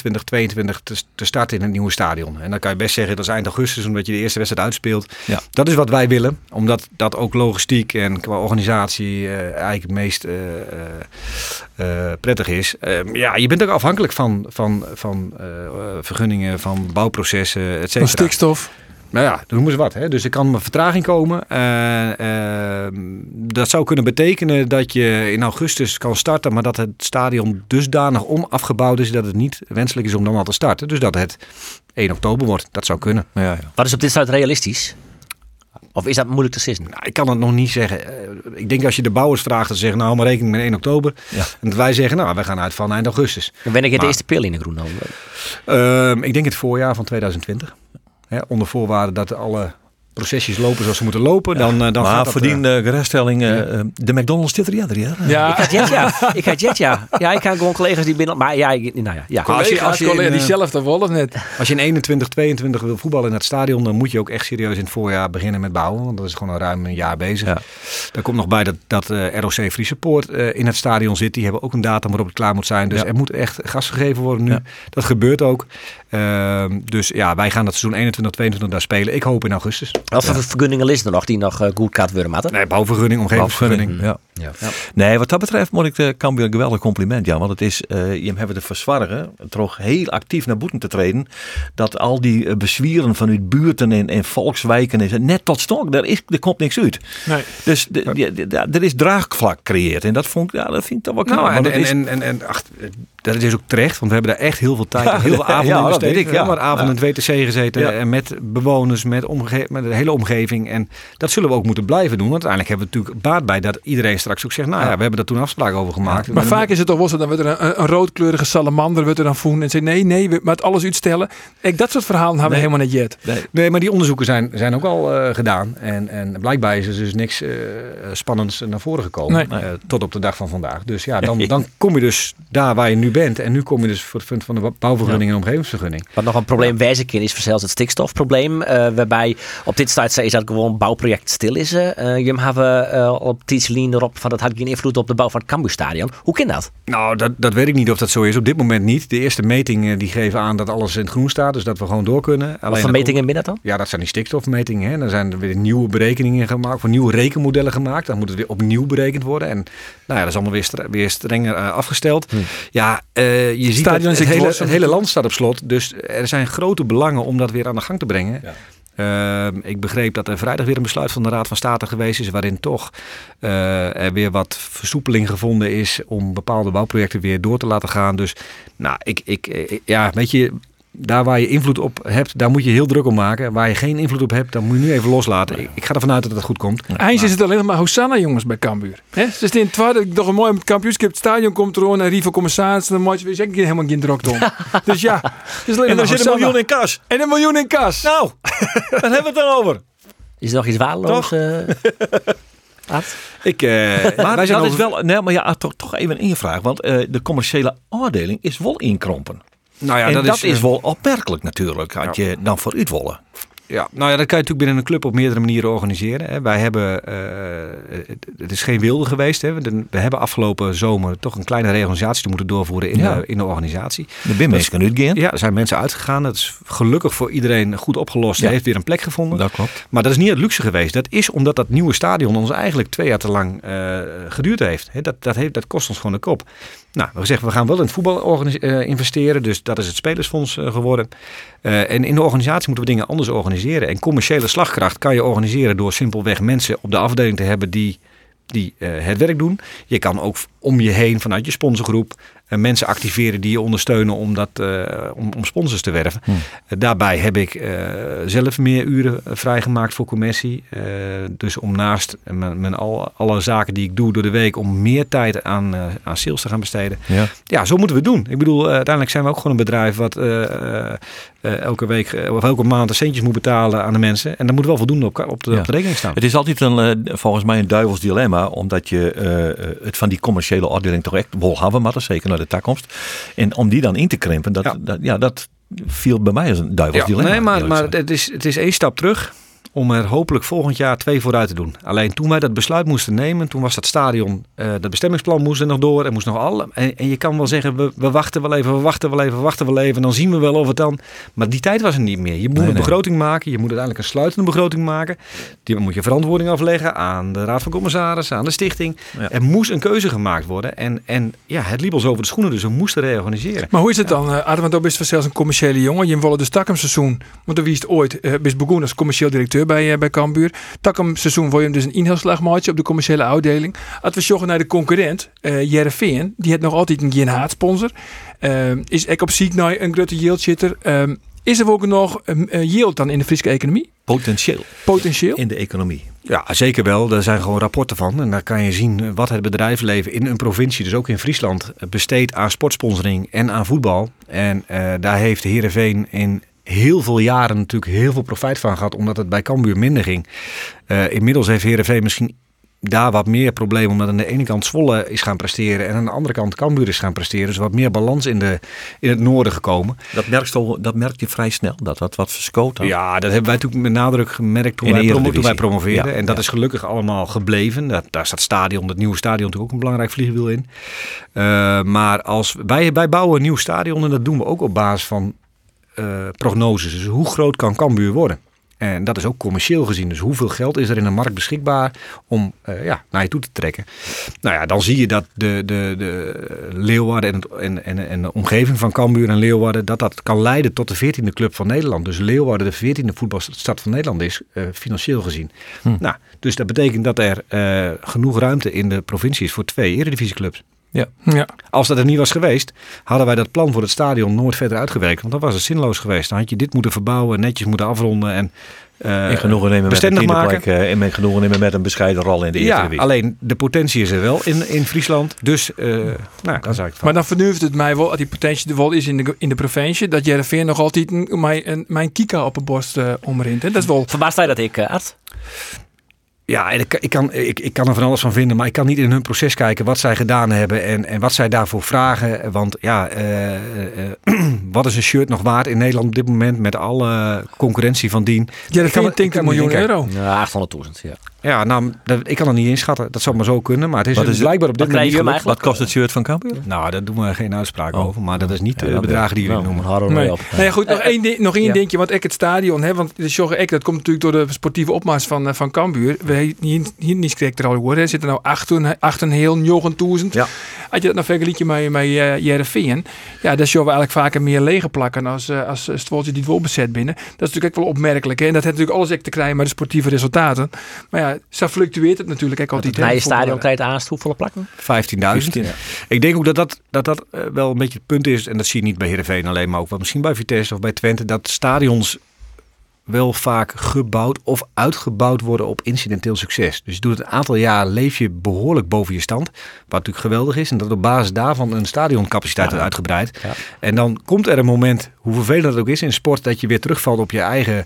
21-22 te, te starten in het nieuwe stadion. En dan kan je best zeggen dat is eind augustus, omdat je de eerste wedstrijd uitspeelt. Ja. Dat is wat wij willen, omdat dat ook logistiek en qua organisatie eh, eigenlijk het meest eh, eh, eh, prettig is. Ehm, ja, je bent ook afhankelijk van, van, van eh, eh, vergunningen, van bouwprocessen, et Van cetera. stikstof. Nou ja, dan noemen ze wat. Hè? Dus er kan een vertraging komen. Eh, ehm, dat zou kunnen betekenen dat je in augustus kan starten, maar dat het stadion dusdanig onafgebouwd is dat het niet wenselijk is om dan al te starten. Dus dat het 1 oktober wordt. Dat zou kunnen. Ja, ja. Wat is op dit stadium realistisch? Of is dat moeilijk te sissen? Nou, ik kan het nog niet zeggen. Eh, ik denk als je de bouwers vraagt, dan zeggen nou hou maar rekening met 1 oktober. Ja. En dat wij zeggen, nou, wij gaan uit van eind augustus. Dan ben ik het Maar- eerste pil in de groen dan. Ehm, ik denk het voorjaar van 2020. Hè, onder voorwaarde dat alle procesjes lopen zoals ze moeten lopen. Dan, eh, dan gaat maar dat, voor eh, uh, eh, eh, de McDonald's zit er ja, ja. Ja, Ik had jet, ja. [laughs] Ik had jet, ja. Ja, ik had gewoon collega's die binnen... Maar ja, ik, nou ja. ja. Als je- als je in, collega's, eh, die zelf dat net. Als je in 21, 22 wil voetballen in het stadion, dan moet je ook echt serieus in het voorjaar beginnen met bouwen. Want dat is gewoon al ruim een jaar bezig. Ja. Daar komt nog bij dat, dat ROC Friese Poort eh, in het stadion zit. Die hebben ook een datum waarop het klaar moet zijn. Dus Ja. er moet echt gas gegeven worden nu. Ja. Dat gebeurt ook. Ehm, dus ja, wij gaan dat seizoen 21, 22 daar spelen. Ik hoop in augustus. Wat voor vergunningen is er nog die nog eh, goed gaat worden, Matten? Nee, bouwvergunning, omgevingsvergunning. Ja. Ja. Nee, wat dat betreft moet ik de Cambuur een geweldig compliment. Ja, want het is, eh, je hebben te verzwargen, toch heel actief naar boeten te treden. Dat al die eh, bezwieren vanuit buurten en, en volkswijken is net tot stok. Daar, is, er komt niks uit. Nee. Dus de, er is draagvlak gecreëerd. En dat, vond, ik- ja, dat vind ik toch wel knap. Nou, en, en, is- en, en, en ach, dat is ook terecht, want we hebben daar echt heel veel tijd en heel veel [laughs] avonden ja, in besteed. ik, ja. maar avonden in het WTC gezeten en met bewoners, met, met de hele omgeving. En dat zullen we ook moeten blijven doen, want uiteindelijk hebben we natuurlijk baat bij dat iedereen straks ook zegt, nou ja, we hebben daar toen afspraken over gemaakt. Maar vaak is het toch wel zo, dan wordt er een, een roodkleurige salamander wordt er dan voelen en zegt nee, nee, we- het alles uitstellen. Ik, dat soort verhalen hebben we helemaal niet jet. nee. Maar die onderzoeken zijn, zijn ook al eh, gedaan. En, en blijkbaar is er dus niks eh, spannends naar voren gekomen. Eh, tot op de dag van vandaag. Dus ja, dan, dan kom je dus daar waar je nu bent. En nu kom je dus voor het punt van de bouwvergunning en omgevingsvergunning. Wat nog een probleem wijzen kan is zelfs het stikstofprobleem. eh, waarbij op dit staat is dat gewoon bouwproject stil is. eh je hebben eh, op Tietselien erop van dat had geen invloed op de bouw van het Cambuurstadion. Hoe kan dat? Nou, dat, dat weet ik niet of dat zo is. Op dit moment niet. De eerste metingen die geven aan dat alles in het groen staat. Dus dat we gewoon door kunnen. Wat Alleen voor dat- metingen binnen dan? Ja, dat zijn die stikstofmetingen. Hè. Dan zijn er weer nieuwe berekeningen gemaakt, voor nieuwe rekenmodellen gemaakt. Dan moet het weer opnieuw berekend worden. En nou ja, dat is allemaal weer, weer strenger eh, afgesteld. Ja, eh, je ziet dat het, is hele, het hele land staat op slot. Dus er zijn grote belangen om dat weer aan de gang te brengen. Ehm, ik begreep dat er vrijdag weer een besluit van de Raad van State geweest is, waarin toch eh, er weer wat versoepeling gevonden is om bepaalde bouwprojecten weer door te laten gaan. Dus, nou, ik, ik, eh, ja, weet je, daar waar je invloed op hebt, daar moet je heel druk om maken. Waar je geen invloed op hebt, dan moet je nu even loslaten. Ik, ik ga ervan uit dat het goed komt. Eindelijk is het alleen nog maar Hosanna jongens bij Cambuur. Hè? Ze staan in het toch een mooi met kampioenschap. Het stadion komt er en Rivo commissaris. Dan moet je weer zeggen, helemaal geen druk om. [laughs] dus ja, het is alleen En maar er zit een miljoen in kas. En een miljoen in kas. Nou, [laughs] daar hebben we het dan over. Is er nog iets waardeloos? eh? [laughs] Ik, eh, Maar wij zijn dat is wel, nee, maar ja, toch, toch even een invraag. Want eh, de commerciële afdeling is wel inkrompen. Nou ja, en dat, is, eh, wel opmerkelijk natuurlijk. Had je dan voor uitwollen. Ja, nou ja, dat kan je natuurlijk binnen een club op meerdere manieren organiseren. Hè. Wij hebben, eh, het- het is geen wilde geweest. Hè. We, hebben afgelopen zomer toch een kleine reorganisatie moeten doorvoeren in, Ja. de, in de organisatie. De BIM uitgaan. Ja, er zijn mensen uitgegaan. Dat is gelukkig voor iedereen goed opgelost. Ja. Heeft weer een plek gevonden. Dat klopt. Maar dat is niet het luxe geweest. Dat is omdat dat nieuwe stadion ons eigenlijk twee jaar te lang eh, geduurd heeft. Hè, dat, dat heeft. Dat kost ons gewoon de kop. Nou, we zeggen we gaan wel in het voetbal eh, investeren. Dus dat is het spelersfonds eh, geworden. Eh, en in de organisatie moeten we dingen anders organiseren. En commerciële slagkracht kan je organiseren door simpelweg mensen op de afdeling te hebben die, die het werk doen. Je kan ook om je heen vanuit je sponsorgroep mensen activeren die je ondersteunen om, dat, eh, om, om sponsors te werven. Hm. Eh, daarbij heb ik eh, zelf meer uren eh, vrijgemaakt voor commissie. Eh, dus om naast eh, mijn, mijn al, alle zaken die ik doe door de week, om meer tijd aan, eh, aan sales te gaan besteden. Ja. Ja, zo moeten we het doen. Ik bedoel, eh, uiteindelijk zijn we ook gewoon een bedrijf wat eh, eh, eh, elke week eh, of elke maand de centjes moet betalen aan de mensen. En dat moet wel voldoende op, op, de, Ja. op de rekening staan. Het is altijd een, eh, volgens mij een duivels dilemma. Omdat je eh, het van die commerciële afdeling toch echt wel hebben maar zeker naar de toekomst. En om die dan in te krimpen, dat, Ja. dat, ja, dat viel bij mij als een duivels Ja, dilemma. nee, maar, maar het, is, het is één stap terug om er hopelijk volgend jaar twee vooruit te doen. Alleen toen wij dat besluit moesten nemen, toen was dat stadion, eh dat bestemmingsplan moest er nog door. Er moest nog alle, en, en je kan wel zeggen, we, we wachten wel even, we wachten wel even, we wachten wel even. En dan zien we wel of het dan... Maar die tijd was er niet meer. Je moet Nee, een nee. begroting maken. Je moet uiteindelijk een sluitende begroting maken. Die moet je verantwoording afleggen aan de Raad van Commissarissen, aan de stichting. Ja. Er moest een keuze gemaakt worden. En, en ja, het liep ons over de schoenen, dus we moesten reorganiseren. Maar hoe is het dan, uh, Adam? Want best zelfs een commerciële jongen. Je wilde dus takkumseizoen. Want dan wist ooit, uh, begonnen als commercieel directeur bij, uh, bij Cambuur. Takkumseizoen wil je hem dus een inhaalslagmaatje op de commerciële afdeling. Als we naar de concurrent, uh, Jereveen, die heeft nog altijd een geen haatsponsor. Uh, is ek op ziek naar een grote yield zitter. Uh, is er ook nog een uh, yield dan in de Friese economie? Potentieel. Potentieel? In de economie. Ja, zeker wel. Daar zijn gewoon rapporten van. En daar kan je zien wat het bedrijfsleven in een provincie, dus ook in Friesland, besteedt aan sportsponsoring en aan voetbal. En uh, daar heeft Heerenveen in heel veel jaren natuurlijk heel veel profijt van gehad, omdat het bij Cambuur minder ging. Uh, inmiddels heeft Heerenveen misschien daar wat meer problemen, omdat aan de ene kant Zwolle is gaan presteren en aan de andere kant Cambuur is gaan presteren. Dus wat meer balans in, de, in het noorden gekomen. Dat merk, je, dat merk je vrij snel, dat dat wat verskoot had. Ja, dat hebben wij natuurlijk met nadruk gemerkt toen, wij, promo toen wij promoveerden. Ja, en dat ja. is gelukkig allemaal gebleven. Dat, daar staat stadion, het nieuwe stadion natuurlijk ook een belangrijk vliegwiel in. Uh, maar als wij, wij bouwen een nieuw stadion en dat doen we ook op basis van uh, prognoses. Dus hoe groot kan Cambuur worden? En dat is ook commercieel gezien. Dus hoeveel geld is er in de markt beschikbaar om uh, ja, naar je toe te trekken? Nou ja, dan zie je dat de, de, de Leeuwarden en, en, en, en de omgeving van Cambuur en Leeuwarden... dat dat kan leiden tot de 14e club van Nederland. Dus Leeuwarden de 14e voetbalstad van Nederland is, uh, financieel gezien. Hm. Nou, dus dat betekent dat er uh, genoeg ruimte in de provincie is voor twee eredivisieclubs. Ja. ja. Als dat er niet was geweest, hadden wij dat plan voor het stadion nooit verder uitgewerkt. Want dan was het zinloos geweest. Dan had je dit moeten verbouwen, netjes moeten afronden en uh, en genoegen nemen met een maken. Plek, uh, en met genoegen nemen met een bescheiden rol in de ja, eerste alleen de potentie is er wel in, in Friesland. Dus uh, nou, daar zou ik Maar dan vernuft het mij wel, als die potentie er wel is in de, in de provincie, dat Jereveen nog altijd een, mijn, een, mijn kika op de borst uh, omrint. Dat is wel... Verbaast jij dat ik, uh, Art? Ja, en ik, ik, kan, ik, ik kan er van alles van vinden, maar ik kan niet in hun proces kijken wat zij gedaan hebben en, en wat zij daarvoor vragen. Want ja, eh, eh, [clears throat] wat is een shirt nog waard in Nederland op dit moment met alle concurrentie van dien? Ja, dat Ik kan- vind ik ik kan 20 niet miljoen euro. Ja, 800.000, ja. Ja, nou, dat, ik kan het niet inschatten. Dat zou maar zo kunnen, maar het is, Wat is blijkbaar op dit moment. Wat kost het shirt van Cambuur? Nou, daar doen we geen uitspraak Oh. over, maar dat is niet Ja, de bedragen die jullie Nou, noemen. we Nee. op. Nou ja, goed, nog één, ding, nog één Ja. dingetje, want ik het stadion, hè, want de Sjogge Ek, dat komt natuurlijk door de sportieve opmars van, eh, van Cambuur. We hebben hier, hier niet correct er al hè. er zitten nou achter, achter een heel 9000. Ja. Als je dat nou vergelijkt met, met uh, Jereveen, ja, dan zullen we eigenlijk vaker meer lege plakken als, uh, als Stvoltje die het wel bezet binnen. Dat is natuurlijk ook wel opmerkelijk. Hè. En dat heeft natuurlijk alles te krijgen met de sportieve resultaten. Maar ja, zo fluctueert het natuurlijk ook altijd. Het hè, nieuwe stadion voetballen. krijgt aanst hoeveel plakken? 15.000. Ik denk ook dat dat, dat, dat eh, wel een beetje het punt is. En dat zie je niet bij Heerenveen alleen, maar ook wel misschien bij Vitesse of bij Twente. Dat stadions wel vaak gebouwd of uitgebouwd worden op incidenteel succes. Dus je doet het een aantal jaar, leef je behoorlijk boven je stand. Wat natuurlijk geweldig is. En dat op basis daarvan een stadioncapaciteit wordt uitgebreid. Ja. En dan komt er een moment, hoe vervelend het ook is in sport, dat je weer terugvalt op je eigen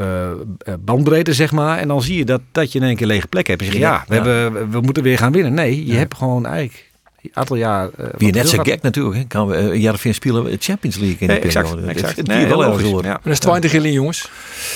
eh, eh, bandbreedte, zeg maar. En dan zie je dat, dat je in één keer lege plek hebt. En je zegt, ja, we, Ja. Hebben, we moeten weer gaan winnen. Nee, je hebt gewoon eigenlijk een aantal jaar... eh, wat Wie net zo gek natuurlijk. Hè. Kan we uh, Jarvin spelen we Champions League in de Nee, exact, periode. exact. Het, Nee, wel door. Ja. Dat is 20 gilling, jongens.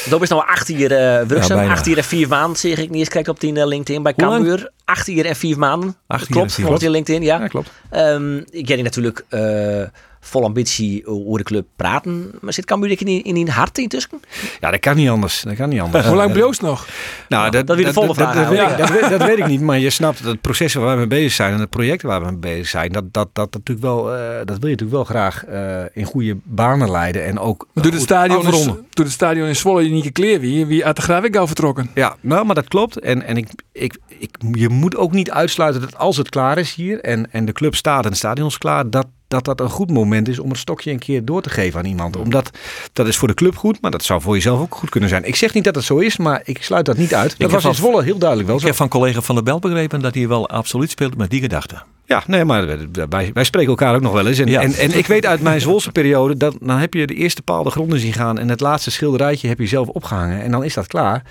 Dat is nou acht jaar uh, werkzaam. bijna. acht jaar en vier maanden, zeg ik niet eens. Kijk op die uh, LinkedIn bij? Cambuur. Acht jaar en vier maanden. Acht jaar klopt, en vier klopt in LinkedIn, ja. Ja, klopt. Ehm, ik ken natuurlijk uh, vol ambitie over de club praten. Maar zit Cambuur in, in, in een hart intussen? Ja, dat kan niet anders. Dat kan niet anders. Hoe lang bloost nog? Nou, dat weer de volgende dat, vraag dat, weet ik, eigenlijk. dat, weet, dat [laughs] weet ik niet, maar je snapt dat het proces waar we mee bezig zijn en het project waar we mee bezig zijn, dat, dat, dat, natuurlijk wel, uh, dat wil je natuurlijk wel graag uh, in goede banen leiden en ook Doe het stadion, is, doe het stadion in Zwolle unieke kleer wie, wie uit de Graafwijk al vertrokken. Ja, nou, maar dat klopt. En, en ik, ik, ik, je moet ook niet uitsluiten dat als het klaar is hier en, en de club staat en het stadion is klaar, dat dat dat een goed moment is om het stokje een keer door te geven aan iemand. Omdat dat is voor de club goed, maar dat zou voor jezelf ook goed kunnen zijn. Ik zeg niet dat het zo is, maar ik sluit dat niet uit. Dat was in Zwolle heel duidelijk wel Ik zo. heb van collega Van der Bel begrepen dat hij wel absoluut speelt met die gedachte. Ja, nee, maar wij, wij spreken elkaar ook nog wel eens. En, Ja. en, en ik weet uit mijn Zwolse periode, dat, dan heb je de eerste paal de grond in zien gaan en het laatste schilderijtje heb je zelf opgehangen. En dan is dat klaar.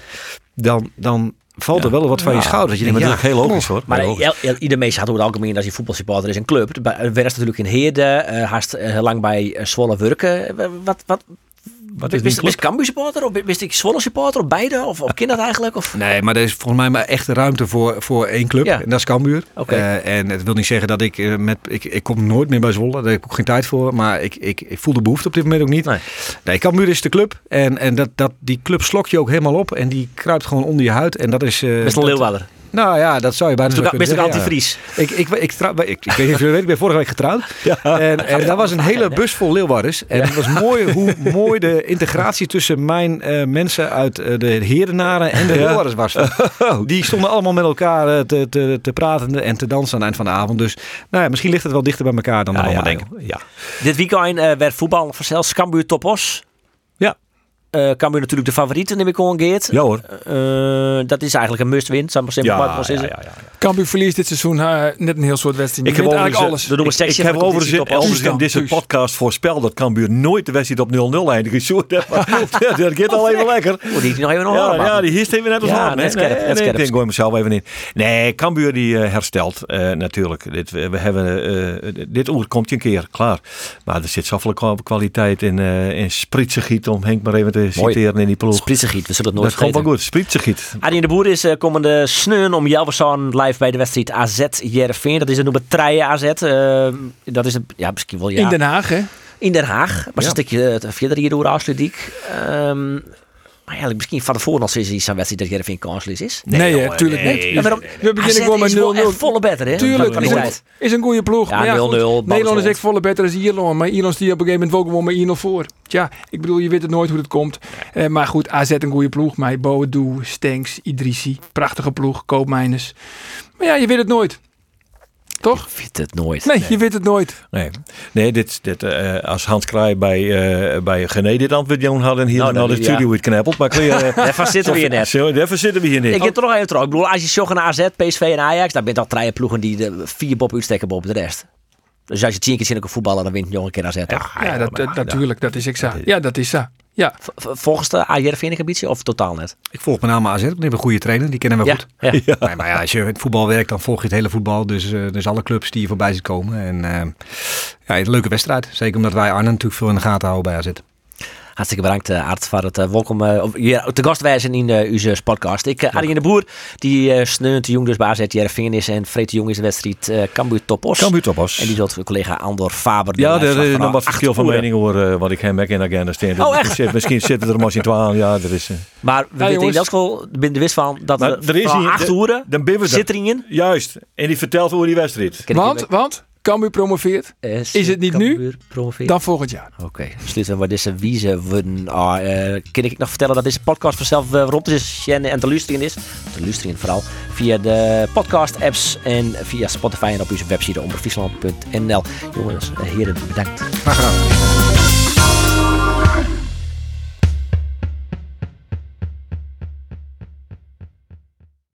Dan, dan valt er wel wat van je schouder. Dat je Ja, denkt, dat is ja, ook heel logisch hoor. Maar ieder mens had over het algemeen als je voetbalsupporter is een club. Er werkt natuurlijk in Heerde, uh, haast uh, lang bij Zwolle werken. Wat, wat, Wat is je Cambuur supporter of wist ik Zwolle supporter of beide? Of, of kind dat eigenlijk? Of? Nee, maar er is volgens mij maar echt ruimte voor, voor één club. Ja. En dat is Cambuur. Oké. Eh, en het wil niet zeggen dat ik eh, met... Ik, ik kom nooit meer bij Zwolle. Daar heb ik ook geen tijd voor. Maar ik, ik, ik voel de behoefte op dit moment ook niet. Nee. Nee, Cambuur is de club. En, en dat, dat, die club slok je ook helemaal op. En die kruipt gewoon onder je huid. En dat is... eh, Best. Nou ja, dat zou je bijna kunnen ja. antivries. Ik, ik, ik, trouw- ik, ik weet niet of je het weet, ik ben vorige week getrouwd. [laughs] En, en daar was een hele bus vol Leeuwarders. En het was mooi hoe mooi de integratie tussen mijn eh, mensen uit eh, de Herenaren en de Leeuwarders was. Die stonden allemaal met elkaar eh, te, te, te praten en te dansen aan het eind van de avond. Dus nou ja, misschien ligt het wel dichter bij elkaar dan we allemaal denken. ja. Dit weekend eh, werd voetbal vanzelfs Cambuur Topos. Eh Cambuur natuurlijk de favoriete, neem ik. Ja hoor. Eh, dat is eigenlijk een must-win. Zal maar simpel Ja, maar ja, ja, ja. Cambuur verliest dit seizoen uh, net een heel soort wedstrijd. Ik heb eigenlijk alles. We doen een Ik, heb overigens, overigens in deze dan, podcast voorspeld dat Cambuur nooit de wedstrijd op 0-0 eindigt. Zo, dat, dat gaat al even lekker. Oh, die nog even nog Ja, horen, ja, die hierst even net als Ja, nee, scherp. Ik denk, gooi mezelf even in. Nee, Cambuur die eh, herstelt eh, natuurlijk. Dit, we we hebben, eh, dit oer komt je een keer, klaar. Maar er zit zoveel kwa- kwaliteit in, eh in spritsengiet, om Henk maar even te citeren in die ploeg. Spritsengiet, we zullen het Dat nooit is gewoon wel goed, spritsengiet. Arjen de Boer is eh, komende sneun om Jelverson live bij de wedstrijd AZ Jereveen. Dat is een nummer 3 AZ. eh, dat is een, ja, misschien wel ja. In Den Haag, hè? In Den Haag. Maar Ja. een stukje eh, verder hier door Afsluitdijk. Ehm maar eigenlijk misschien van tevoren als is iets aan wedstrijd dat Jereveen kansloos is. Nee, hè, jongen, tuurlijk nee. niet. Ja, We beginnen gewoon met is wel 0-0. echt volle better, hè? Tuurlijk, is een, is een goede ploeg. Ja, Maar ja, 0-0, goed, ballen Nederland is echt volle beter dan Ierland. Maar Ierland die op een gegeven moment ook gewoon met 1-0 voor. Tja, ik bedoel, je weet het nooit hoe het komt. Eh, maar goed, AZ een goede ploeg. Maar Boadu, Stenks, Idrissi. Prachtige ploeg, Koopmijners. Maar ja, je weet het nooit. Toch? Ik vind het nooit. Nee, je weet het nooit. Nee, nee dit, dit, eh, als Hans Kraai bij, eh bij Gené dit antwoord Johan had en hier Nou, dan- de studio ja. het knappeld. Maar kun je... [laughs] Daarvan zitten we hier net. Zo, zitten we hier niet. Ik heb er nog even terug. Ik bedoel, als je zocht naar AZ, PSV en Ajax, dan ben je al drie ploegen die de vier bob uitstekken boven de rest. Dus als je tien keer zin ook een voetballer, dan wint je nog een keer AZ. toch? Ja, dat, dat- natuurlijk. Dat is exact. Ja, dat is zo. Ja. Volgens de AJR ambitie of totaal net? Ik volg met name AZ, want die hebben een goede trainer. Die kennen we Ja, goed. [laughs] ja. Nee, maar ja, als je in het voetbal werkt, dan volg je het hele voetbal. Dus, eh, dus alle clubs die je voorbij ziet komen. En eh, ja, een leuke wedstrijd. Zeker omdat wij Arne natuurlijk veel in de gaten houden bij AZ. Hartstikke bedankt, uh, Aart, voor het uh, welkom uh, hier te gast wijzen in uh, onze podcast. Ik, uh, Arjen de Boer, die uh, sneunt de jong dus bij AZ Jereveen is en Freet de Jong is de wedstrijd uh, Cambuur Topos. Cambuur Topos. En die zult voor collega Andor Faber. Ja, er is nog wat verschil van mening over uh, wat ik hem in de agenda steen. Oh, echt? Zit, misschien zitten er maar in twaalf. Ja, er is. Uh... Maar we Ja, weten in elk geval, ben er wist van dat Maar er, er is hier- acht de- uren zit er. Juist. En die vertelt over die wedstrijd. Want, want, Cambuur promoveert. is het niet nu? Promoveert? Dan volgend jaar. Oké, sluiten we deze wieze worden. Ah, eh, kan ik nog vertellen dat deze podcast vanzelf uh, rond is en, en te luisteren is. Te luisteren vooral. Via de podcast apps en via Spotify en op onze website omroepfriesland.nl. Jongens, eh, heren, bedankt.